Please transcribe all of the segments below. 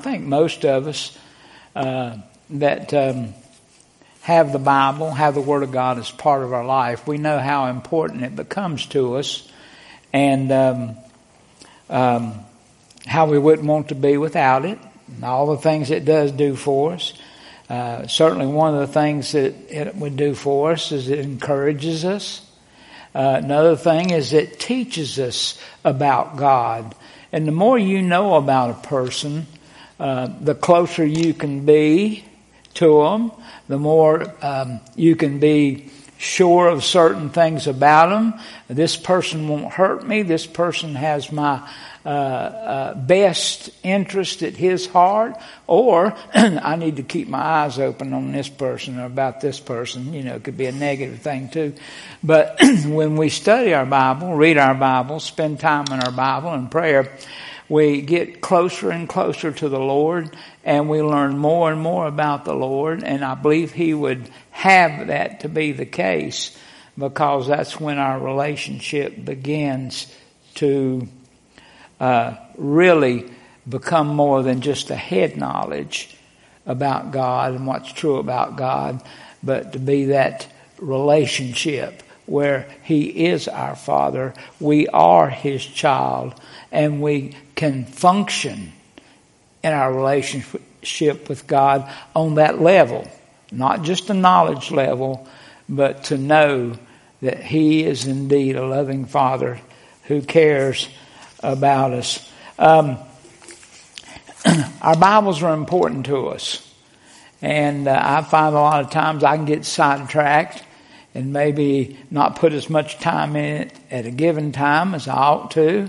I think most of us uh, that um, have the Bible, have the Word of God as part of our life, we know how important it becomes to us and um, um, how we wouldn't want to be without it, and all the things it does do for us. Uh, certainly, one of the things that it would do for us is it encourages us. Uh, another thing is it teaches us about God. And the more you know about a person, uh, the closer you can be to them, the more um, you can be sure of certain things about them. This person won't hurt me. This person has my uh, uh, best interest at his heart, or I need to keep my eyes open on this person or about this person. You know, it could be a negative thing too. But when we study our Bible, read our Bible, spend time in our Bible and prayer, we get closer and closer to the Lord and we learn more and more about the Lord. And I believe He would have that to be the case because that's when our relationship begins to uh, really become more than just a head knowledge about God and what's true about God, but to be that relationship where He is our Father, we are His child, and we can function in our relationship with God on that level. Not just a knowledge level, but to know that He is indeed a loving Father who cares about us. Um, our Bibles are important to us. And uh, I find a lot of times I can get sidetracked and maybe not put as much time in it at a given time as I ought to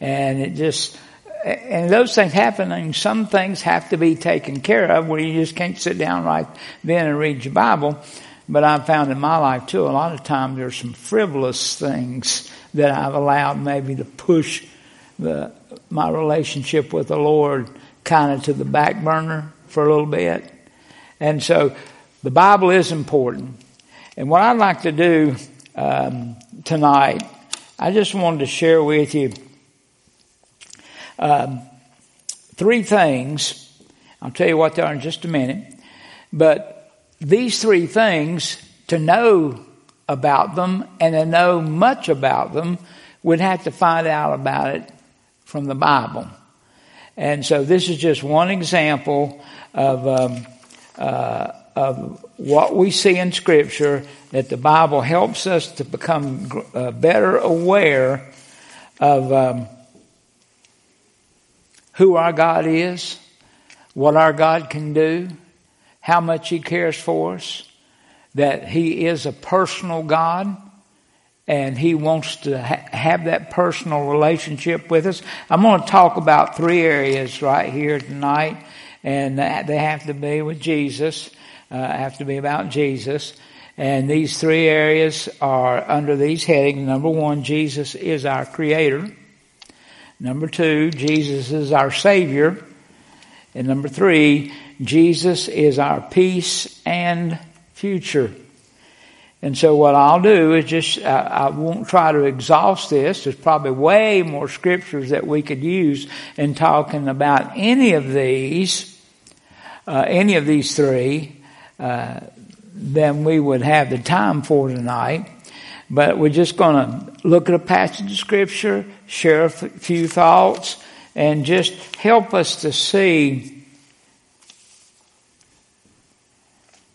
and it just and those things happen and some things have to be taken care of where you just can't sit down right then and read your Bible. But I've found in my life too, a lot of times there's some frivolous things that I've allowed maybe to push the, my relationship with the Lord kind of to the back burner for a little bit. And so the Bible is important. And what I'd like to do um, tonight, I just wanted to share with you um, three things. I'll tell you what they are in just a minute. But these three things, to know about them and to know much about them, we'd have to find out about it from the Bible. And so this is just one example of, um, uh, of what we see in Scripture that the Bible helps us to become uh, better aware of um, who our God is, what our God can do, how much He cares for us, that He is a personal God and He wants to ha- have that personal relationship with us. I'm going to talk about three areas right here tonight and they have to be with Jesus, uh, have to be about Jesus. And these three areas are under these headings. Number one, Jesus is our creator. Number two, Jesus is our Savior. And number three, Jesus is our peace and future. And so what I'll do is just, I, I won't try to exhaust this. There's probably way more scriptures that we could use in talking about any of these, uh, any of these three, uh, than we would have the time for tonight. But we're just going to look at a passage of scripture, share a few thoughts, and just help us to see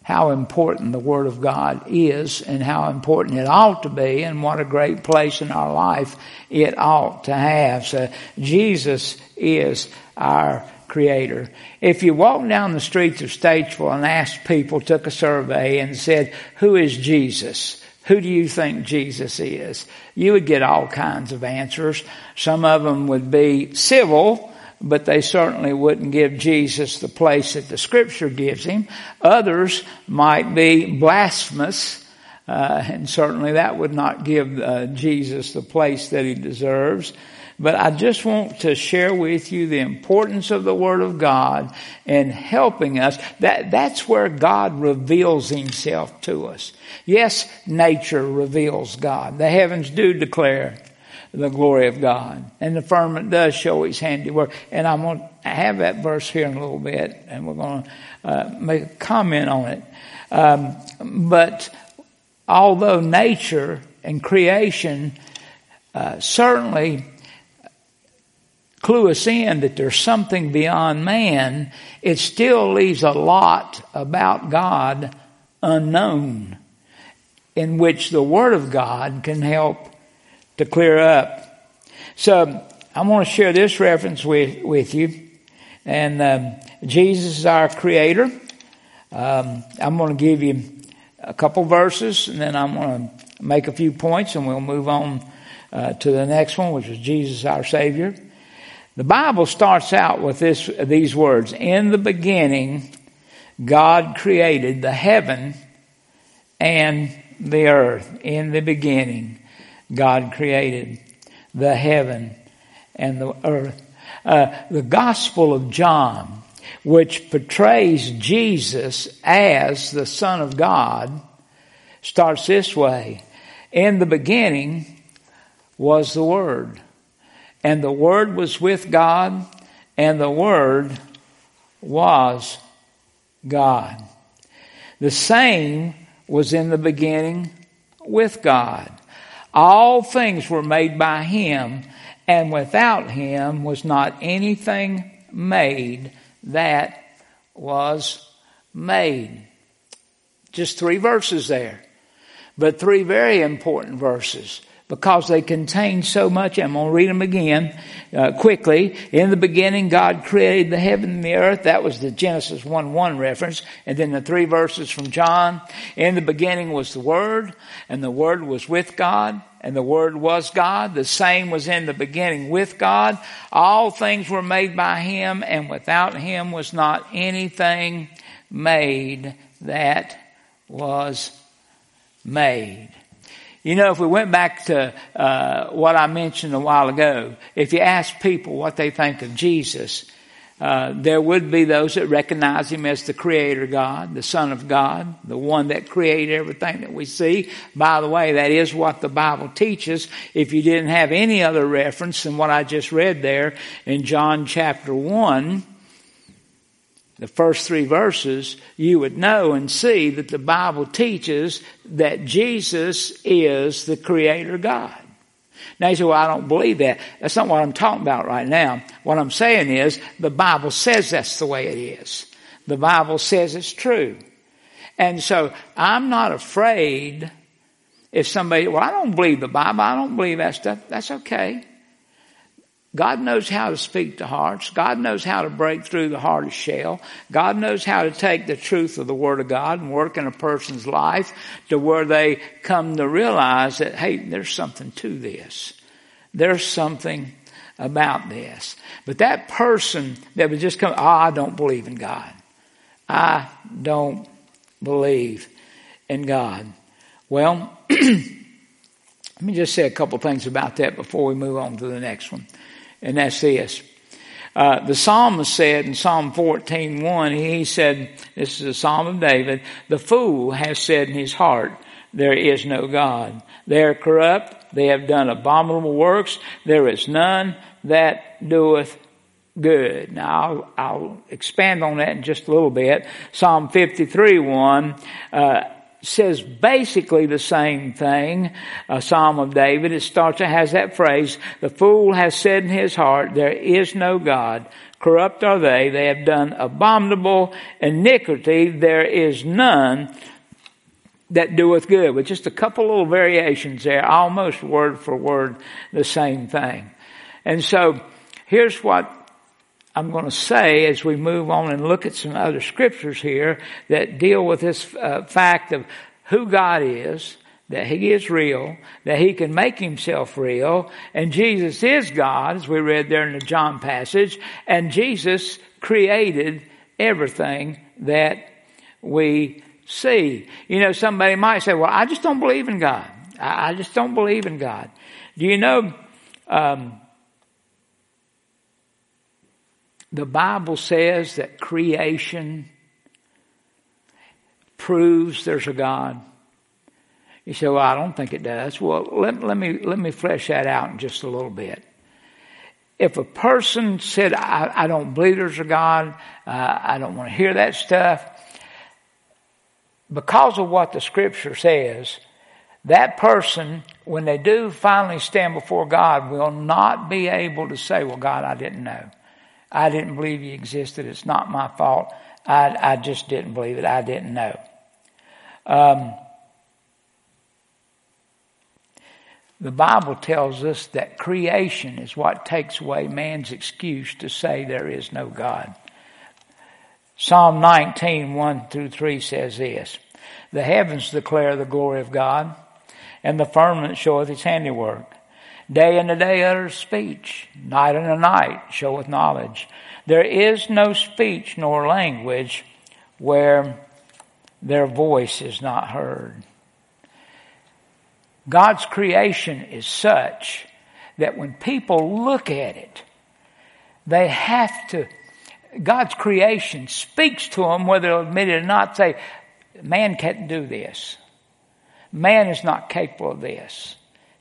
how important the Word of God is and how important it ought to be and what a great place in our life it ought to have. So Jesus is our creator. If you walk down the streets of Statesville and asked people, took a survey and said, who is Jesus? Who do you think Jesus is? You would get all kinds of answers. Some of them would be civil, but they certainly wouldn't give Jesus the place that the scripture gives him. Others might be blasphemous, uh, and certainly that would not give uh, Jesus the place that he deserves. But I just want to share with you the importance of the Word of God in helping us. That, that's where God reveals Himself to us. Yes, nature reveals God. The heavens do declare the glory of God. And the firmament does show His handiwork. And I'm going to have that verse here in a little bit, and we're going to uh, make a comment on it. Um, but although nature and creation uh, certainly clue us in that there's something beyond man, it still leaves a lot about God unknown, in which the Word of God can help to clear up. So I want to share this reference with, with you. And um, Jesus is our Creator. Um, I'm going to give you a couple verses, and then I'm going to make a few points, and we'll move on uh, to the next one, which is Jesus our Savior. The Bible starts out with this, these words, in the beginning, God created the heaven and the earth. In the beginning, God created the heaven and the earth. Uh, the Gospel of John, which portrays Jesus as the Son of God, starts this way. In the beginning was the Word, and the Word was with God, and the Word was God. The same was in the beginning with God. All things were made by Him, and without Him was not anything made that was made. Just three verses there, but three very important verses because they contain so much. I'm going to read them again uh, quickly. In the beginning, God created the heaven and the earth. That was the Genesis 1 1 reference. And then the three verses from John. In the beginning was the Word, and the Word was with God, and the Word was God. The same was in the beginning with God. All things were made by Him, and without Him was not anything made that was made. You know, if we went back to uh, what I mentioned a while ago, if you ask people what they think of Jesus, uh, there would be those that recognize him as the creator God, the son of God, the one that created everything that we see. By the way, that is what the Bible teaches. If you didn't have any other reference than what I just read there in John chapter 1, the first three verses, you would know and see that the Bible teaches that Jesus is the Creator God. Now you say, well, I don't believe that. That's not what I'm talking about right now. What I'm saying is the Bible says that's the way it is. The Bible says it's true. And so I'm not afraid if somebody, well, I don't believe the Bible. I don't believe that stuff. That's okay. God knows how to speak to hearts. God knows how to break through the hardest shell. God knows how to take the truth of the Word of God and work in a person's life to where they come to realize that, hey, there's something to this. There's something about this. But that person that would just come, oh, I don't believe in God. I don't believe in God. Well, let me just say a couple things about that before we move on to the next one and that's this. Uh, the psalmist said in Psalm 14:1, he said, this is a psalm of David, the fool has said in his heart, there is no God. They are corrupt, they have done abominable works, there is none that doeth good. Now I'll, I'll expand on that in just a little bit. Psalm 53:1, uh, says basically the same thing. A Psalm of David. It starts, it has that phrase, the fool has said in his heart, there is no God. Corrupt are they. They have done abominable iniquity. There is none that doeth good. With just a couple little variations there, almost word for word the same thing. And so, here's what I'm going to say as we move on and look at some other scriptures here that deal with this uh, fact of who God is, that He is real, that He can make Himself real, and Jesus is God, as we read there in the John passage, and Jesus created everything that we see. You know, somebody might say, well, I just don't believe in God. I just don't believe in God. Do you know, um, the Bible says that creation proves there's a God. You say, well, I don't think it does. Well, let, let, me, let me flesh that out in just a little bit. if a person said, I, I don't believe there's a God, uh, I don't want to hear that stuff, because of what the scripture says, that person, when they do finally stand before God, will not be able to say, well, God, I didn't know. I didn't believe you existed. It's not my fault. I, I just didn't believe it. I didn't know. Um, the Bible tells us that creation is what takes away man's excuse to say there is no God. Psalm 19, 1 through 3 says this, The heavens declare the glory of God, and the firmament showeth his handiwork. Day and a day utters speech, night and a night showeth knowledge. There is no speech nor language where their voice is not heard. God's creation is such that when people look at it, they have to, God's creation speaks to them, whether they'll admit it or not, say, man can't do this. Man is not capable of this.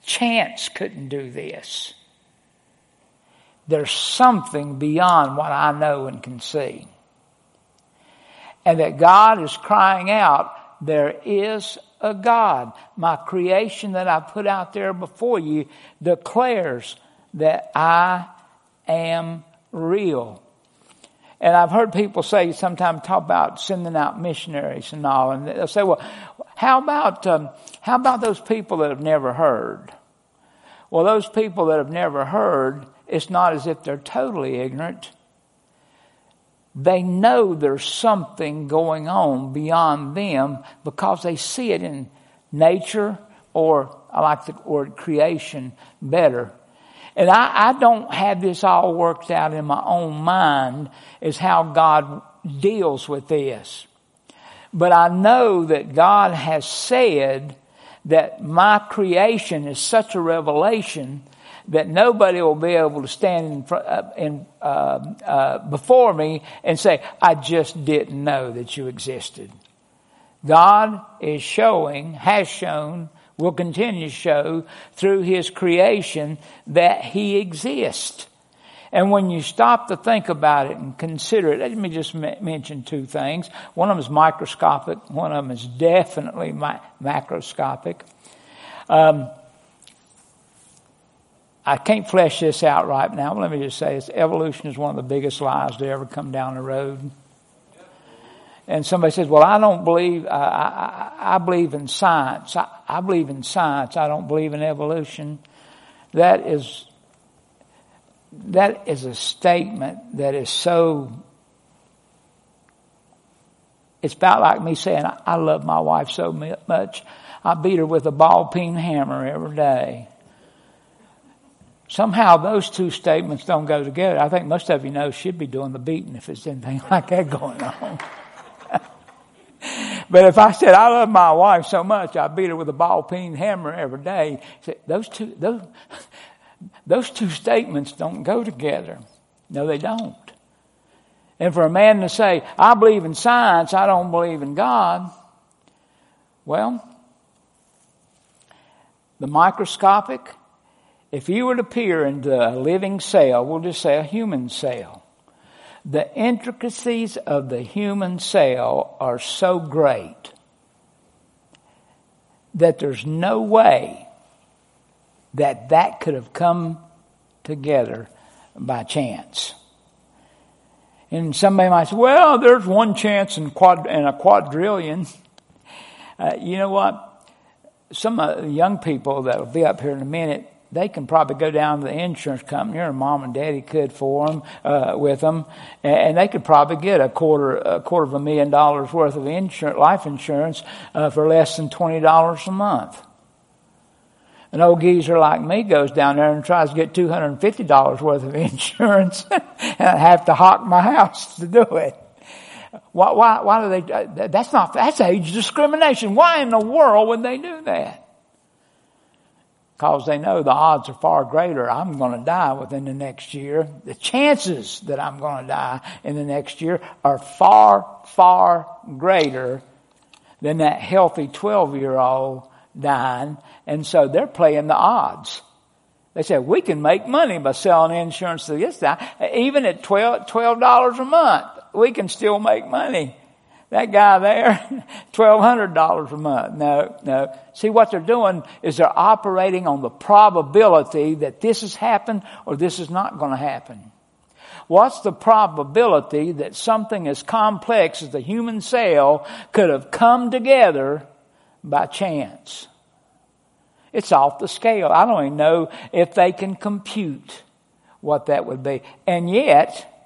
Chance couldn't do this. There's something beyond what I know and can see. And that God is crying out, there is a God. My creation that I put out there before you declares that I am real. And I've heard people say sometimes talk about sending out missionaries and all, and they'll say, "Well, how about um, how about those people that have never heard?" Well, those people that have never heard, it's not as if they're totally ignorant. They know there's something going on beyond them because they see it in nature or I like the word creation better. And I, I don't have this all worked out in my own mind as how God deals with this. But I know that God has said that my creation is such a revelation that nobody will be able to stand in, front, uh, in uh, uh, before me and say, "I just didn't know that you existed." God is showing, has shown, will continue to show through His creation that He exists. And when you stop to think about it and consider it, let me just mention two things. One of them is microscopic. One of them is definitely macroscopic. Um, I can't flesh this out right now. Let me just say this. Evolution is one of the biggest lies to ever come down the road. And somebody says, well, I don't believe, I, I, I believe in science. I, I believe in science. I don't believe in evolution. That is, that is a statement that is so, it's about like me saying, I, love my wife so much. I beat her with a ball peen hammer every day. Somehow those two statements don't go together. I think most of you know she'd be doing the beating if there's anything like that going on. but if I said I love my wife so much, I beat her with a ball peen hammer every day, those two, those, those two statements don't go together. No, they don't. And for a man to say, I believe in science, I don't believe in God, well, the microscopic if you were to peer into a living cell, we'll just say a human cell, the intricacies of the human cell are so great that there's no way that that could have come together by chance. And somebody might say, well, there's one chance in, quad, in a quadrillion. Uh, you know what? Some uh, young people that will be up here in a minute, they can probably go down to the insurance company, or mom and daddy could for them uh, with them, and, they could probably get a quarter a quarter of a million dollars worth of insurance, life insurance uh, for less than twenty dollars a month. An old geezer like me goes down there and tries to get two hundred and fifty dollars worth of insurance, and I have to hawk my house to do it. Why, why, why do they? Uh, that's not that's age discrimination. Why in the world would they do that? because they know the odds are far greater. I'm going to die within the next year. The chances that I'm going to die in the next year are far, far greater than that healthy 12 year old dying. And so they're playing the odds. They said, we can make money by selling insurance to this guy. Even at $12, $12 a month, we can still make money. That guy there, $1,200 a month. No, no. See, what they're doing is they're operating on the probability that this has happened or this is not going to happen. What's the probability that something as complex as the human cell could have come together by chance? It's off the scale. I don't even know if they can compute what that would be. And yet,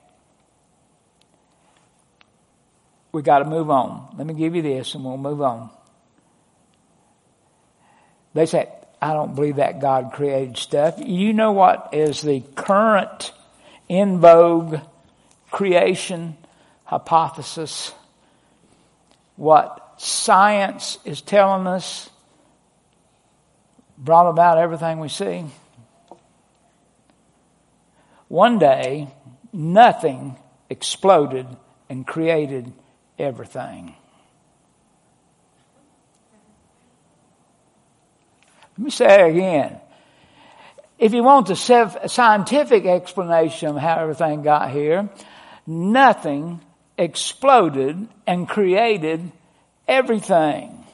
we got to move on. Let me give you this and we'll move on. They say, I don't believe that God created stuff. You know what is the current in vogue creation hypothesis? What science is telling us brought about everything we see. One day, nothing exploded and created everything. Let me say it again. If you want the scientific explanation of how everything got here, nothing exploded and created everything.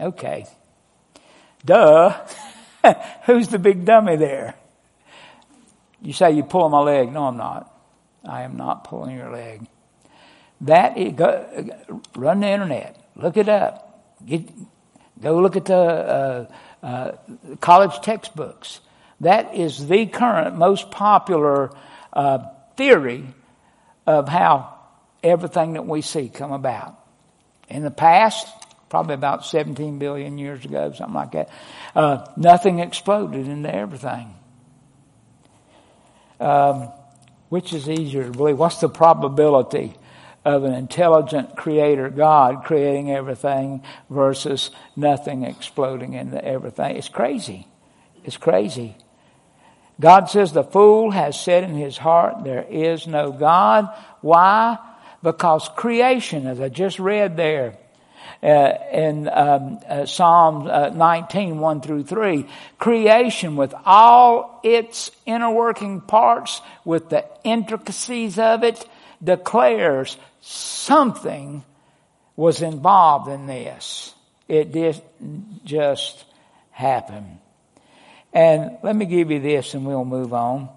Okay. Duh. Who's the big dummy there? You say you pull my leg. No, I'm not. I am not pulling your leg. That is, go, run the internet. Look it up. Get, go look at the uh, uh, college textbooks. That is the current most popular uh, theory of how everything that we see come about. In the past, probably about 17 billion years ago, something like that. Uh, nothing exploded into everything. Um, which is easier to believe? What's the probability of an intelligent creator God creating everything versus nothing exploding into everything? It's crazy. It's crazy. God says the fool has said in his heart, there is no God. Why? Because creation, as I just read there, uh, in um, uh, Psalm uh, 19, 1 through 3. Creation with all its inner working parts, with the intricacies of it, declares something was involved in this. It didn't just happen. And let me give you this and we'll move on.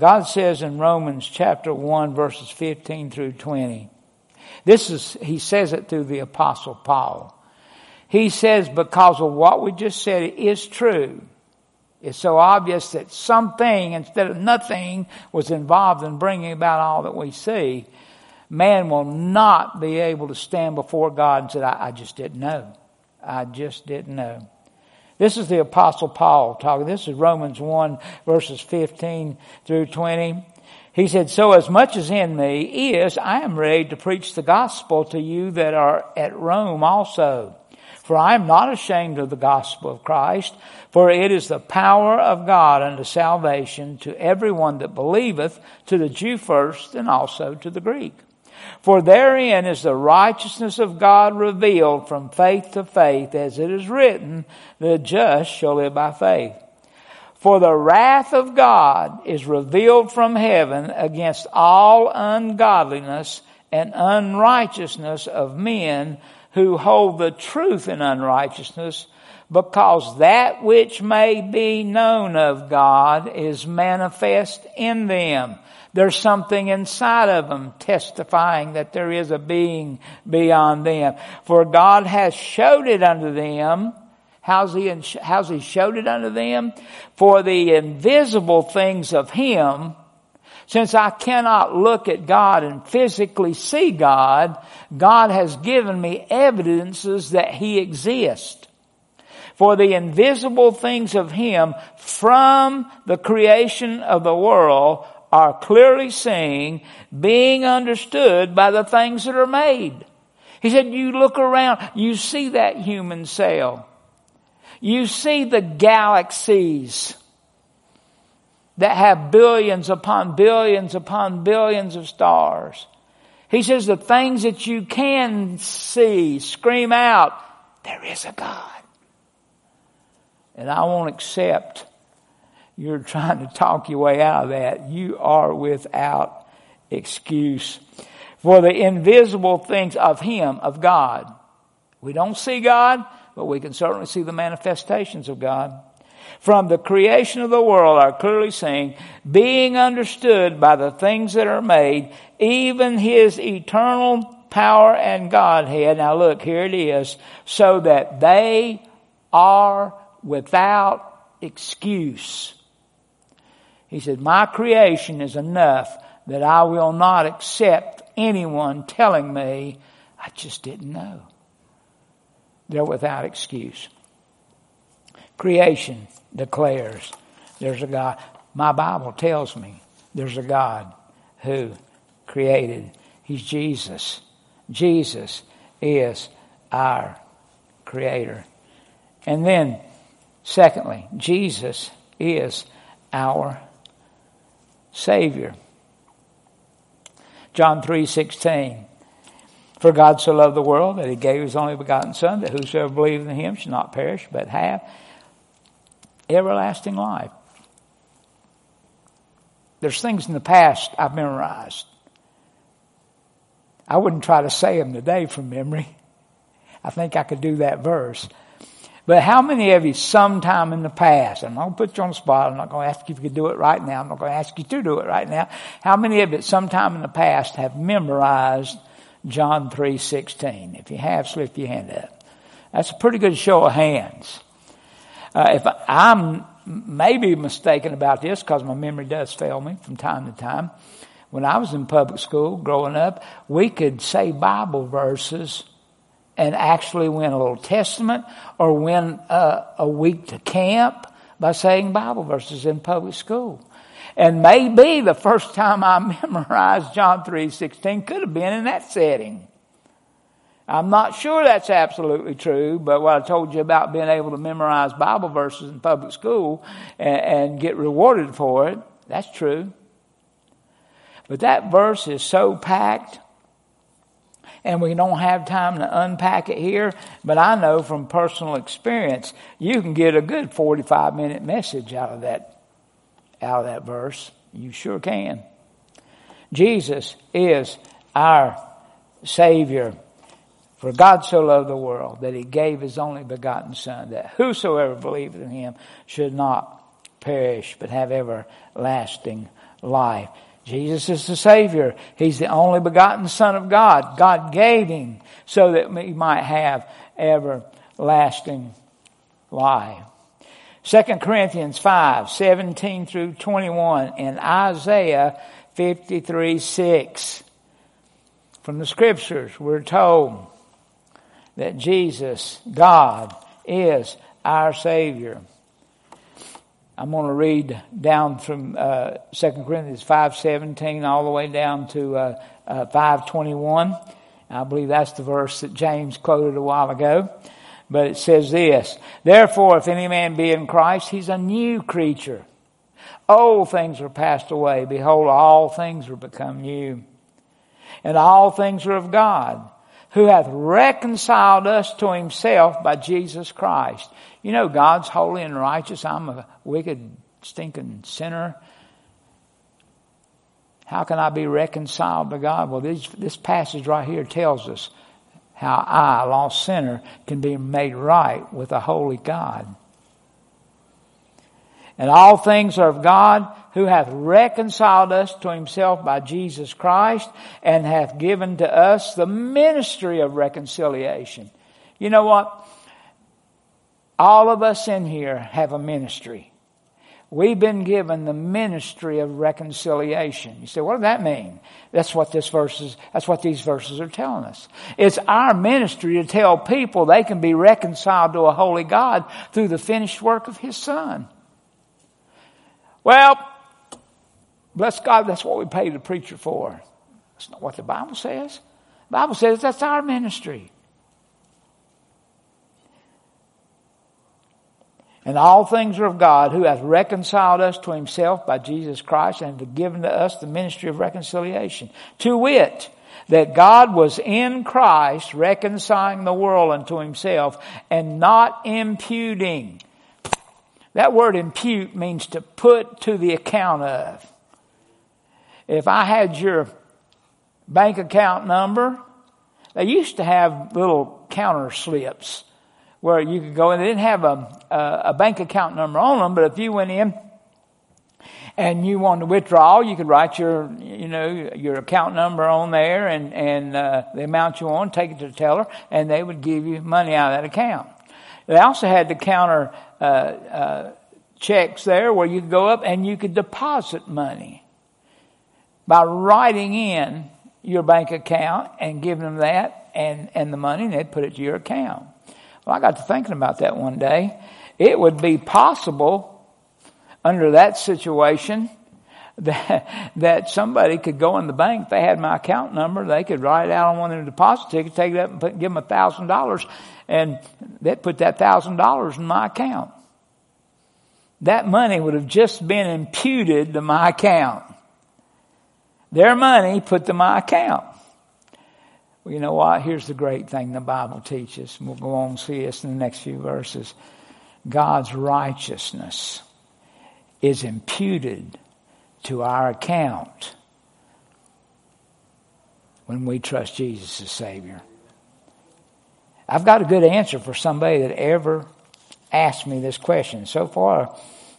God says in Romans chapter 1 verses 15 through 20, this is, he says it through the apostle Paul. He says because of what we just said is true. It's so obvious that something instead of nothing was involved in bringing about all that we see. Man will not be able to stand before God and say, I, I just didn't know. I just didn't know. This is the apostle Paul talking. This is Romans 1 verses 15 through 20. He said, so as much as in me is, I am ready to preach the gospel to you that are at Rome also. For I am not ashamed of the gospel of Christ, for it is the power of God unto salvation to everyone that believeth, to the Jew first and also to the Greek. For therein is the righteousness of God revealed from faith to faith, as it is written, the just shall live by faith. For the wrath of God is revealed from heaven against all ungodliness and unrighteousness of men who hold the truth in unrighteousness, because that which may be known of God is manifest in them. There's something inside of them testifying that there is a being beyond them. For God has showed it unto them How's he, how's he showed it unto them? For the invisible things of him, since I cannot look at God and physically see God, God has given me evidences that he exists. For the invisible things of him from the creation of the world are clearly seen, being understood by the things that are made. He said, you look around, you see that human cell. You see the galaxies that have billions upon billions upon billions of stars. He says the things that you can see scream out, there is a God. and I won't accept you're trying to talk your way out of that. You are without excuse. For the invisible things of Him, of God. We don't see God, but we can certainly see the manifestations of God. From the creation of the world are clearly seen, being understood by the things that are made, even His eternal power and Godhead. Now look, here it is, so that they are without excuse. He said, my creation is enough that I will not accept anyone telling me I just didn't know. They're without excuse. Creation declares there's a God. My Bible tells me there's a God who created. He's Jesus. Jesus is our creator. And then, secondly, Jesus is our Savior. John 3:16 For God so loved the world that he gave his only begotten son that whosoever believes in him should not perish but have everlasting life. There's things in the past I've memorized. I wouldn't try to say them today from memory. I think I could do that verse. But how many of you sometime in the past, I'm not going to put you on the spot, I'm not going to ask you if you could do it right now, I'm not going to ask you to do it right now. How many of you sometime in the past have memorized John 3.16? If you have, slip your hand up. That's a pretty good show of hands. Uh, if I'm maybe mistaken about this because my memory does fail me from time to time. When I was in public school growing up, we could say Bible verses and actually win a little testament or win uh, a week to camp by saying Bible verses in public school. And maybe the first time I memorized John 3.16 could have been in that setting. I'm not sure that's absolutely true, but what I told you about being able to memorize Bible verses in public school and, and get rewarded for it, that's true. But that verse is so packed and we don't have time to unpack it here, but I know from personal experience, you can get a good 45 minute message out of that, out of that verse. You sure can. Jesus is our Savior. For God so loved the world that he gave his only begotten Son, that whosoever believeth in him should not perish, but have everlasting life. Jesus is the Savior. He's the only begotten Son of God. God gave Him so that we might have everlasting life. 2 Corinthians 5, 17 through 21 and Isaiah 53, 6. From the scriptures, we're told that Jesus, God, is our Savior. I'm going to read down from uh, 2 Corinthians 5.17 all the way down to uh, uh, 5.21. I believe that's the verse that James quoted a while ago. But it says this, Therefore, if any man be in Christ, he's a new creature. Old things are passed away. Behold, all things are become new. And all things are of God who hath reconciled us to himself by Jesus Christ. You know, God's holy and righteous. I'm a wicked, stinking sinner. How can I be reconciled to God? Well, this, this passage right here tells us how I, a lost sinner, can be made right with a holy God. And all things are of God who hath reconciled us to himself by Jesus Christ and hath given to us the ministry of reconciliation. You know what? All of us in here have a ministry. We've been given the ministry of reconciliation. You say, what does that mean? That's what this verses, that's what these verses are telling us. It's our ministry to tell people they can be reconciled to a holy God through the finished work of His Son. Well, bless God, that's what we pay the preacher for. That's not what the Bible says. The Bible says that's our ministry. And all things are of God, who hath reconciled us to himself by Jesus Christ and given to us the ministry of reconciliation. To wit, that God was in Christ reconciling the world unto himself and not imputing That word impute means to put to the account of. If I had your bank account number, they used to have little counter slips where you could go and they didn't have a, a, a bank account number on them, but if you went in and you wanted to withdraw, you could write your, you know, your account number on there and, and, uh, the amount you want, take it to the teller, and they would give you money out of that account. They also had the counter, uh, uh, checks there where you could go up and you could deposit money by writing in your bank account and giving them that and, and the money and they'd put it to your account. Well, I got to thinking about that one day. It would be possible under that situation that, that somebody could go in the bank. They had my account number, they could write it out on one of the deposit tickets, take it up and put, give them a thousand dollars and they'd put that thousand dollars in my account. That money would have just been imputed to my account. Their money put to my account. Well, you know what? Here's the great thing the Bible teaches. And we'll go on and see this in the next few verses. God's righteousness is imputed to our account when we trust Jesus as Savior. I've got a good answer for somebody that ever asked me this question. So far,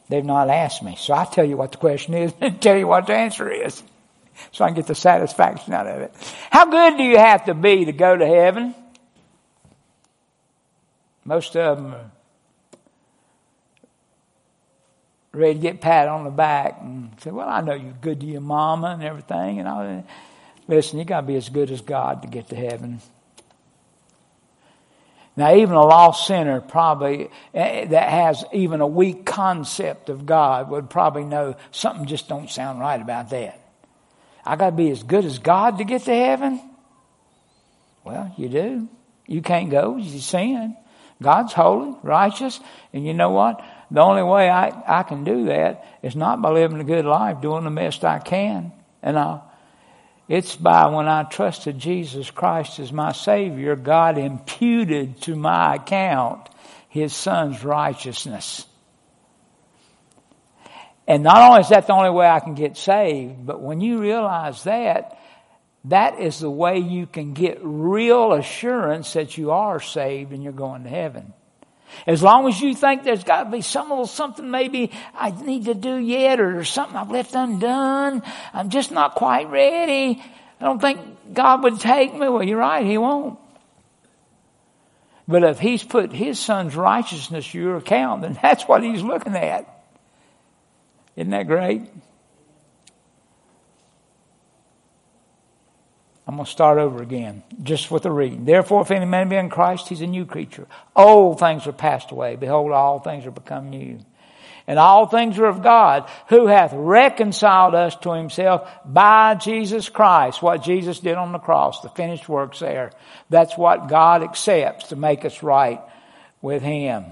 they've not asked me. So I tell you what the question is and tell you what the answer is so I can get the satisfaction out of it. How good do you have to be to go to heaven? Most of them are ready to get pat on the back and say, well, I know you're good to your mama and everything. And all Listen, you got to be as good as God to get to heaven. Now, even a lost sinner probably eh, that has even a weak concept of God would probably know something just don't sound right about that. I got to be as good as God to get to heaven? Well, you do. You can't go. You sin. God's holy, righteous, and you know what? The only way I, I can do that is not by living a good life, doing the best I can, and I, it's by when I trusted Jesus Christ as my Savior, God imputed to my account His Son's righteousness. And not only is that the only way I can get saved, but when you realize that, that is the way you can get real assurance that you are saved and you're going to heaven. As long as you think there's got to be some little something maybe I need to do yet or something I've left undone, I'm just not quite ready. I don't think God would take me. Well, you're right, He won't. But if He's put His Son's righteousness to your account, then that's what He's looking at. Isn't that great? I'm going to start over again, just with the reading. Therefore, if any man be in Christ, he's a new creature. Old things are passed away. Behold, all things are become new. And all things are of God, who hath reconciled us to himself by Jesus Christ. What Jesus did on the cross, the finished works there. That's what God accepts to make us right with him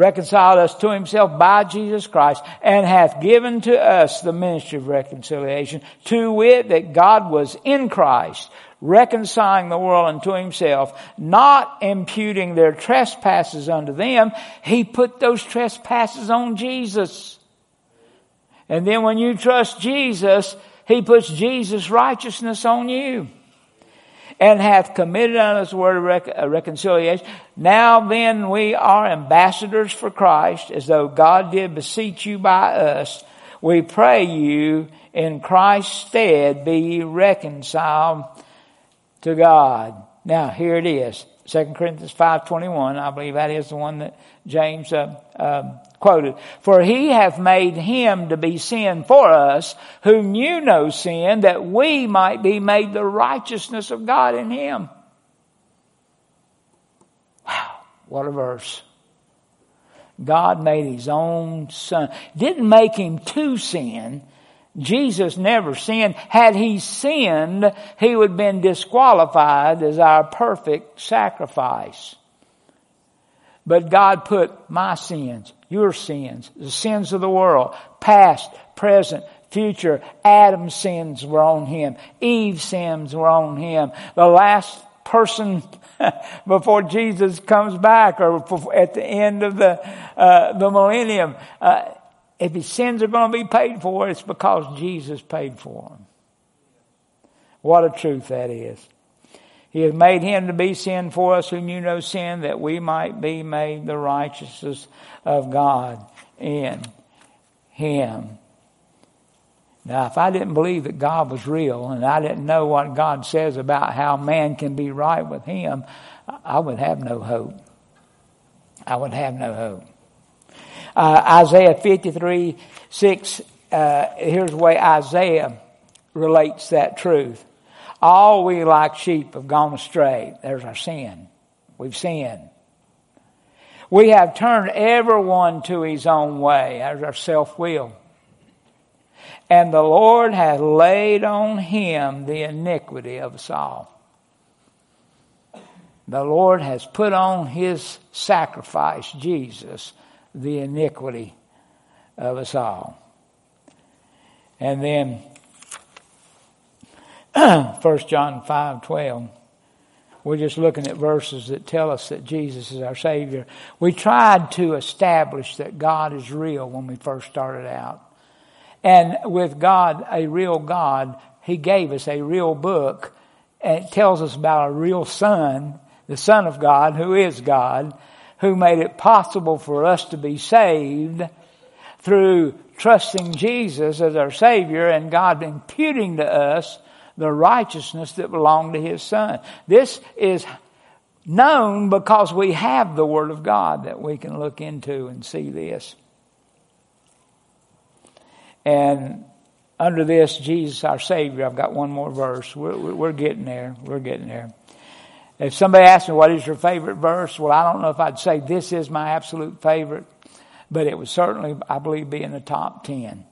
reconciled us to himself by Jesus Christ, and hath given to us the ministry of reconciliation, to wit that God was in Christ, reconciling the world unto himself, not imputing their trespasses unto them. He put those trespasses on Jesus. And then when you trust Jesus, He puts Jesus' righteousness on you and hath committed unto us the word of rec- uh, reconciliation. Now then we are ambassadors for Christ, as though God did beseech you by us. We pray you in Christ's stead be reconciled to God. Now here it is. 2 Corinthians 5.21, I believe that is the one that James uh, uh, quoted. For he hath made him to be sin for us, who knew no sin, that we might be made the righteousness of God in him. Wow, what a verse. God made his own son. Didn't make him to sin. Jesus never sinned. Had he sinned, he would have been disqualified as our perfect sacrifice. But God put my sins, your sins, the sins of the world, past, present, future. Adam's sins were on him. Eve's sins were on him. The last person before Jesus comes back or at the end of the, uh, the millennium. Uh, if his sins are going to be paid for, it's because Jesus paid for them. What a truth that is. He has made him to be sin for us who knew no sin, that we might be made the righteousness of God in him. Now, if I didn't believe that God was real and I didn't know what God says about how man can be right with him, I would have no hope. I would have no hope. Uh, Isaiah 53, 6, uh, here's the way Isaiah relates that truth. All we like sheep have gone astray. There's our sin. We've sinned. We have turned everyone to his own way. There's our self-will. And the Lord hath laid on him the iniquity of us all. The Lord has put on his sacrifice, Jesus, the iniquity of us all. And then 1 John 5 12. We're just looking at verses that tell us that Jesus is our Savior. We tried to establish that God is real when we first started out. And with God, a real God, He gave us a real book and it tells us about a real Son, the Son of God, who is God, who made it possible for us to be saved through trusting Jesus as our Savior and God imputing to us the righteousness that belonged to His Son. This is known because we have the Word of God that we can look into and see this. And under this, Jesus, our Savior, I've got one more verse. We're, we're getting there. We're getting there. If somebody asks me, what is your favorite verse? Well, I don't know if I'd say this is my absolute favorite, but it would certainly, I believe, be in the top 10.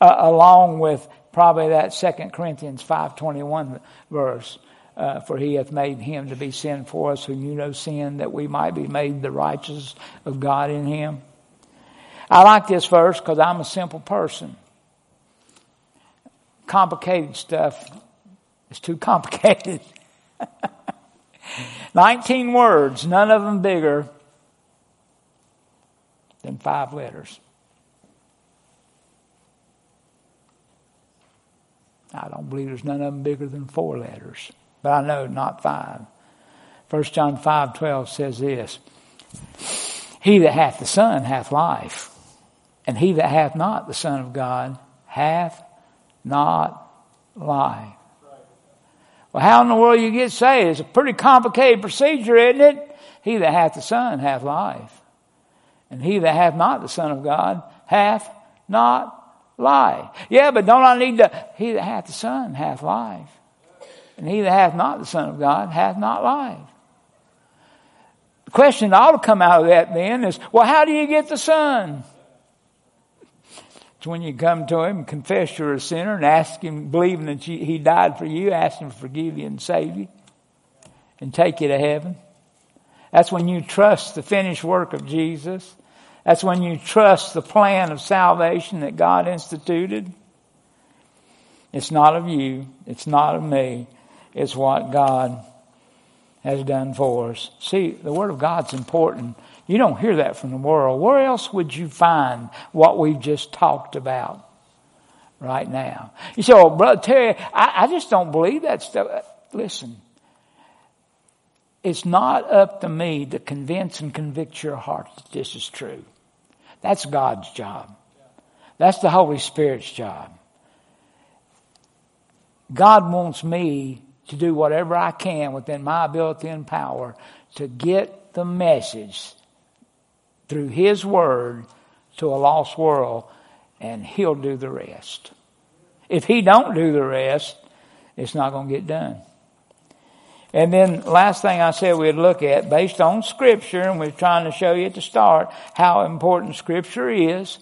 Uh, along with probably that Second Corinthians 5.21 verse. Uh, for he hath made him to be sin for us who knew no sin that we might be made the righteous of God in him. I like this verse because I'm a simple person. Complicated stuff is too complicated. 19 words, none of them bigger than five letters. I don't believe there's none of them bigger than four letters, but I know not five. 1 John 5 12 says this He that hath the Son hath life, and he that hath not the Son of God hath not life. Well, how in the world you get saved? It's a pretty complicated procedure, isn't it? He that hath the Son hath life. And he that hath not the Son of God hath not life. Yeah, but don't I need to, he that hath the Son hath life. And he that hath not the Son of God hath not life. The question that ought to come out of that then is, well, how do you get the Son? It's when you come to Him, confess you're a sinner, and ask Him, believing that you, He died for you, ask Him to forgive you and save you, and take you to heaven. That's when you trust the finished work of Jesus. That's when you trust the plan of salvation that God instituted. It's not of you. It's not of me. It's what God has done for us. See, the Word of God's important. You don't hear that from the world. Where else would you find what we've just talked about right now? You say, oh, Brother Terry, I, I just don't believe that stuff. Listen, it's not up to me to convince and convict your heart that this is true. That's God's job. That's the Holy Spirit's job. God wants me to do whatever I can within my ability and power to get the message through His Word to a lost world, and He'll do the rest. If He don't do the rest, it's not going to get done. And then last thing I said we'd look at based on scripture, and we're trying to show you at the start how important scripture is.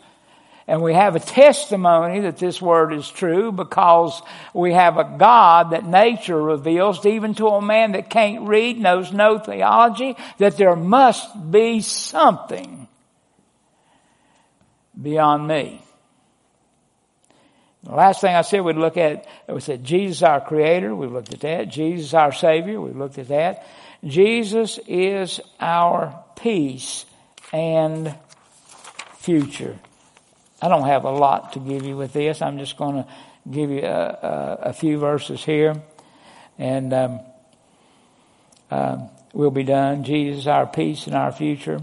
And we have a testimony that this word is true because we have a God that nature reveals even to a man that can't read, knows no theology, that there must be something beyond me. The last thing I said we'd look at, we said Jesus our creator, we looked at that. Jesus our savior, we looked at that. Jesus is our peace and future. I don't have a lot to give you with this. I'm just going to give you a, a, a few verses here, and um, uh, we'll be done. Jesus, our peace and our future.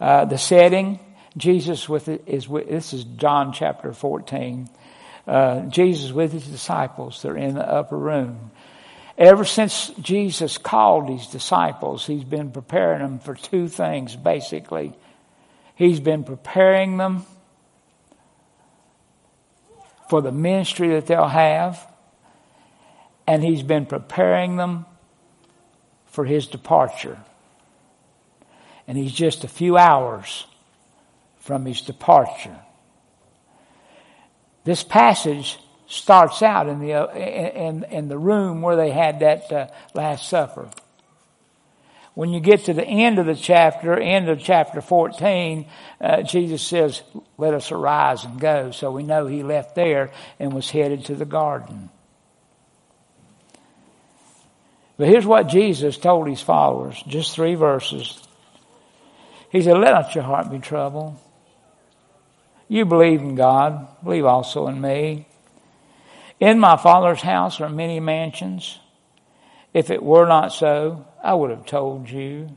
Uh, the setting, Jesus with is with, this is John chapter 14. Uh, Jesus with his disciples. They're in the upper room. Ever since Jesus called his disciples, he's been preparing them for two things, basically. He's been preparing them for the ministry that they'll have, and he's been preparing them for his departure. And he's just a few hours from his departure. This passage starts out in the, in, in the room where they had that uh, Last Supper. When you get to the end of the chapter, end of chapter 14, uh, Jesus says, let us arise and go. So we know he left there and was headed to the garden. But here's what Jesus told his followers, just three verses. He said, let not your heart be troubled. You believe in God, believe also in me. In my Father's house are many mansions. If it were not so, I would have told you.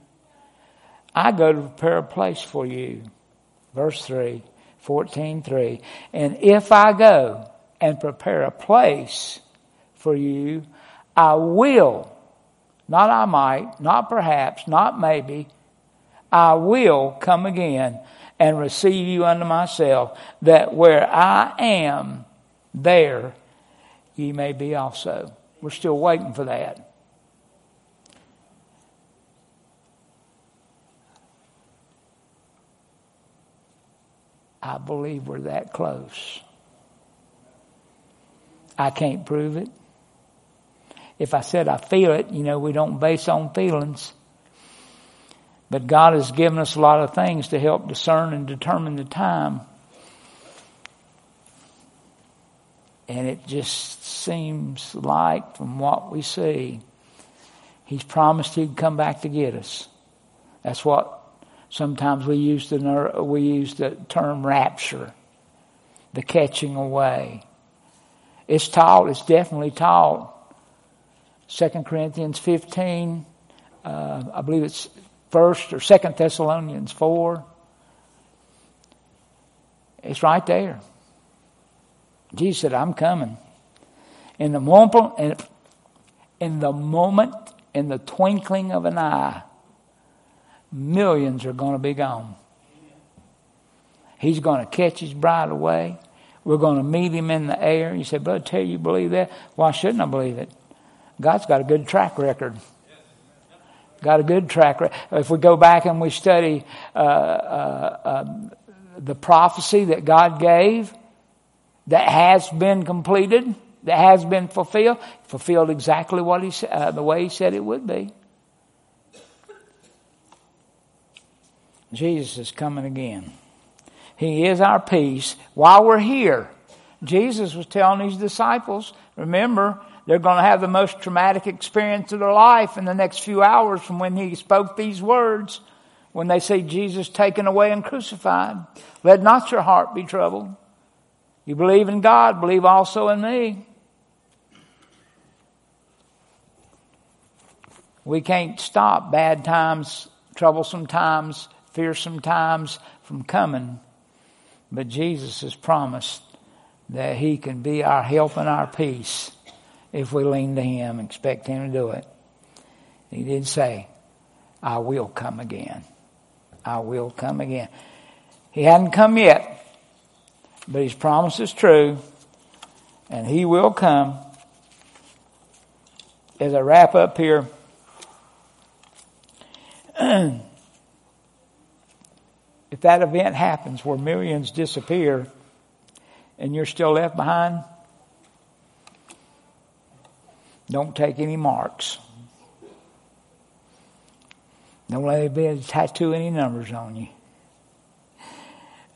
I go to prepare a place for you. Verse 3, 14, 3. And if I go and prepare a place for you, I will, not I might, not perhaps, not maybe, I will come again and receive you unto myself, that where I am, there ye may be also. We're still waiting for that. I believe we're that close. I can't prove it. If I said I feel it, you know, we don't base on feelings. But God has given us a lot of things to help discern and determine the time. And it just seems like, from what we see, He's promised He'd come back to get us. That's what sometimes we use the, we use the term rapture, the catching away. It's taught, it's definitely taught. 2 Corinthians 15, uh, I believe it's 1st or 2nd Thessalonians 4. It's right there. Jesus said, I'm coming. In the moment, in, the moment, in the twinkling of an eye, millions are going to be gone. He's going to catch his bride away. We're going to meet him in the air. You say, Brother Terry, you believe that? Why shouldn't I believe it? God's got a good track record. Got a good track record. If we go back and we study uh, uh, uh, the prophecy that God gave, that has been completed, that has been fulfilled, fulfilled exactly what he uh, the way he said it would be. Jesus is coming again. He is our peace while we're here. Jesus was telling his disciples, remember, they're going to have the most traumatic experience of their life in the next few hours from when he spoke these words. When they see Jesus taken away and crucified, let not your heart be troubled. You believe in God, believe also in me. We can't stop bad times, troublesome times, fearsome times from coming, but Jesus has promised that He can be our help and our peace if we lean to Him and expect Him to do it. He did say, I will come again. I will come again. He hadn't come yet, but his promise is true, and he will come. As I wrap up here, if that event happens where millions disappear and you're still left behind, don't take any marks. Don't let anybody tattoo any numbers on you.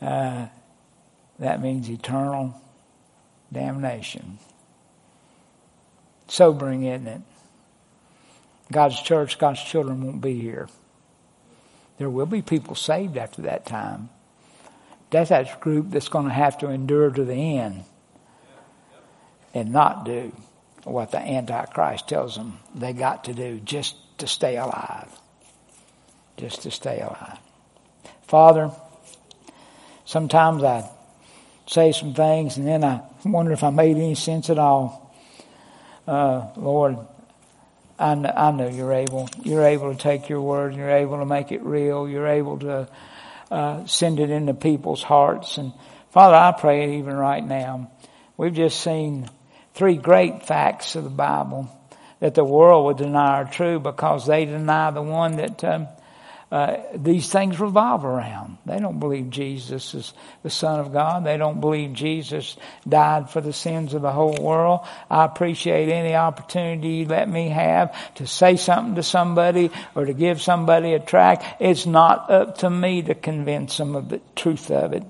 Uh, that means eternal damnation. Sobering, isn't it? God's church, God's children won't be here. There will be people saved after that time. That's that group that's going to have to endure to the end and not do what the Antichrist tells them they got to do just to stay alive. Just to stay alive. Father, sometimes I say some things and then I wonder if I made any sense at all. Uh, Lord, I know, I know you're able. You're able to take your word. And you're able to make it real. You're able to uh, send it into people's hearts. And Father, I pray even right now. We've just seen three great facts of the Bible that the world would deny are true because they deny the one that um, uh, these things revolve around. They don't believe Jesus is the Son of God. They don't believe Jesus died for the sins of the whole world. I appreciate any opportunity you let me have to say something to somebody or to give somebody a tract. It's not up to me to convince them of the truth of it.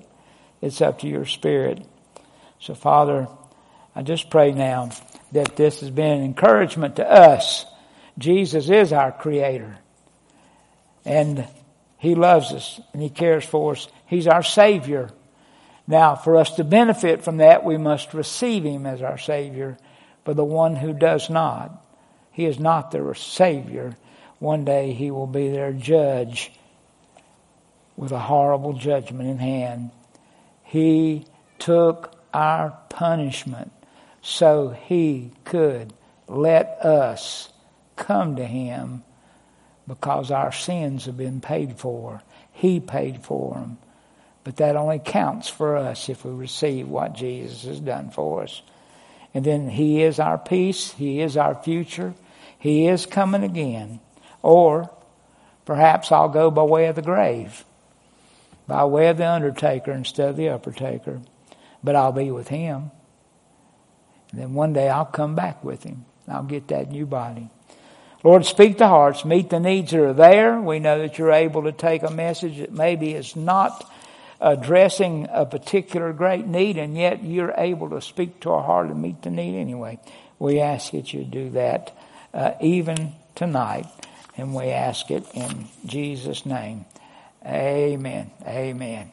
It's up to your spirit. So Father, I just pray now that this has been an encouragement to us. Jesus is our creator. And He loves us and He cares for us. He's our Savior. Now, for us to benefit from that, we must receive Him as our Savior. For the one who does not, He is not their Savior. One day He will be their judge with a horrible judgment in hand. He took our punishment so He could let us come to Him because our sins have been paid for. He paid for them. But that only counts for us if we receive what Jesus has done for us. And then He is our peace. He is our future. He is coming again. Or perhaps I'll go by way of the grave, by way of the undertaker instead of the uppertaker. But I'll be with Him. And then one day I'll come back with Him. I'll get that new body. Lord, speak to hearts, meet the needs that are there. We know that you're able to take a message that maybe is not addressing a particular great need, and yet you're able to speak to our heart and meet the need anyway. We ask that you do that uh, even tonight, and we ask it in Jesus' name. Amen. Amen.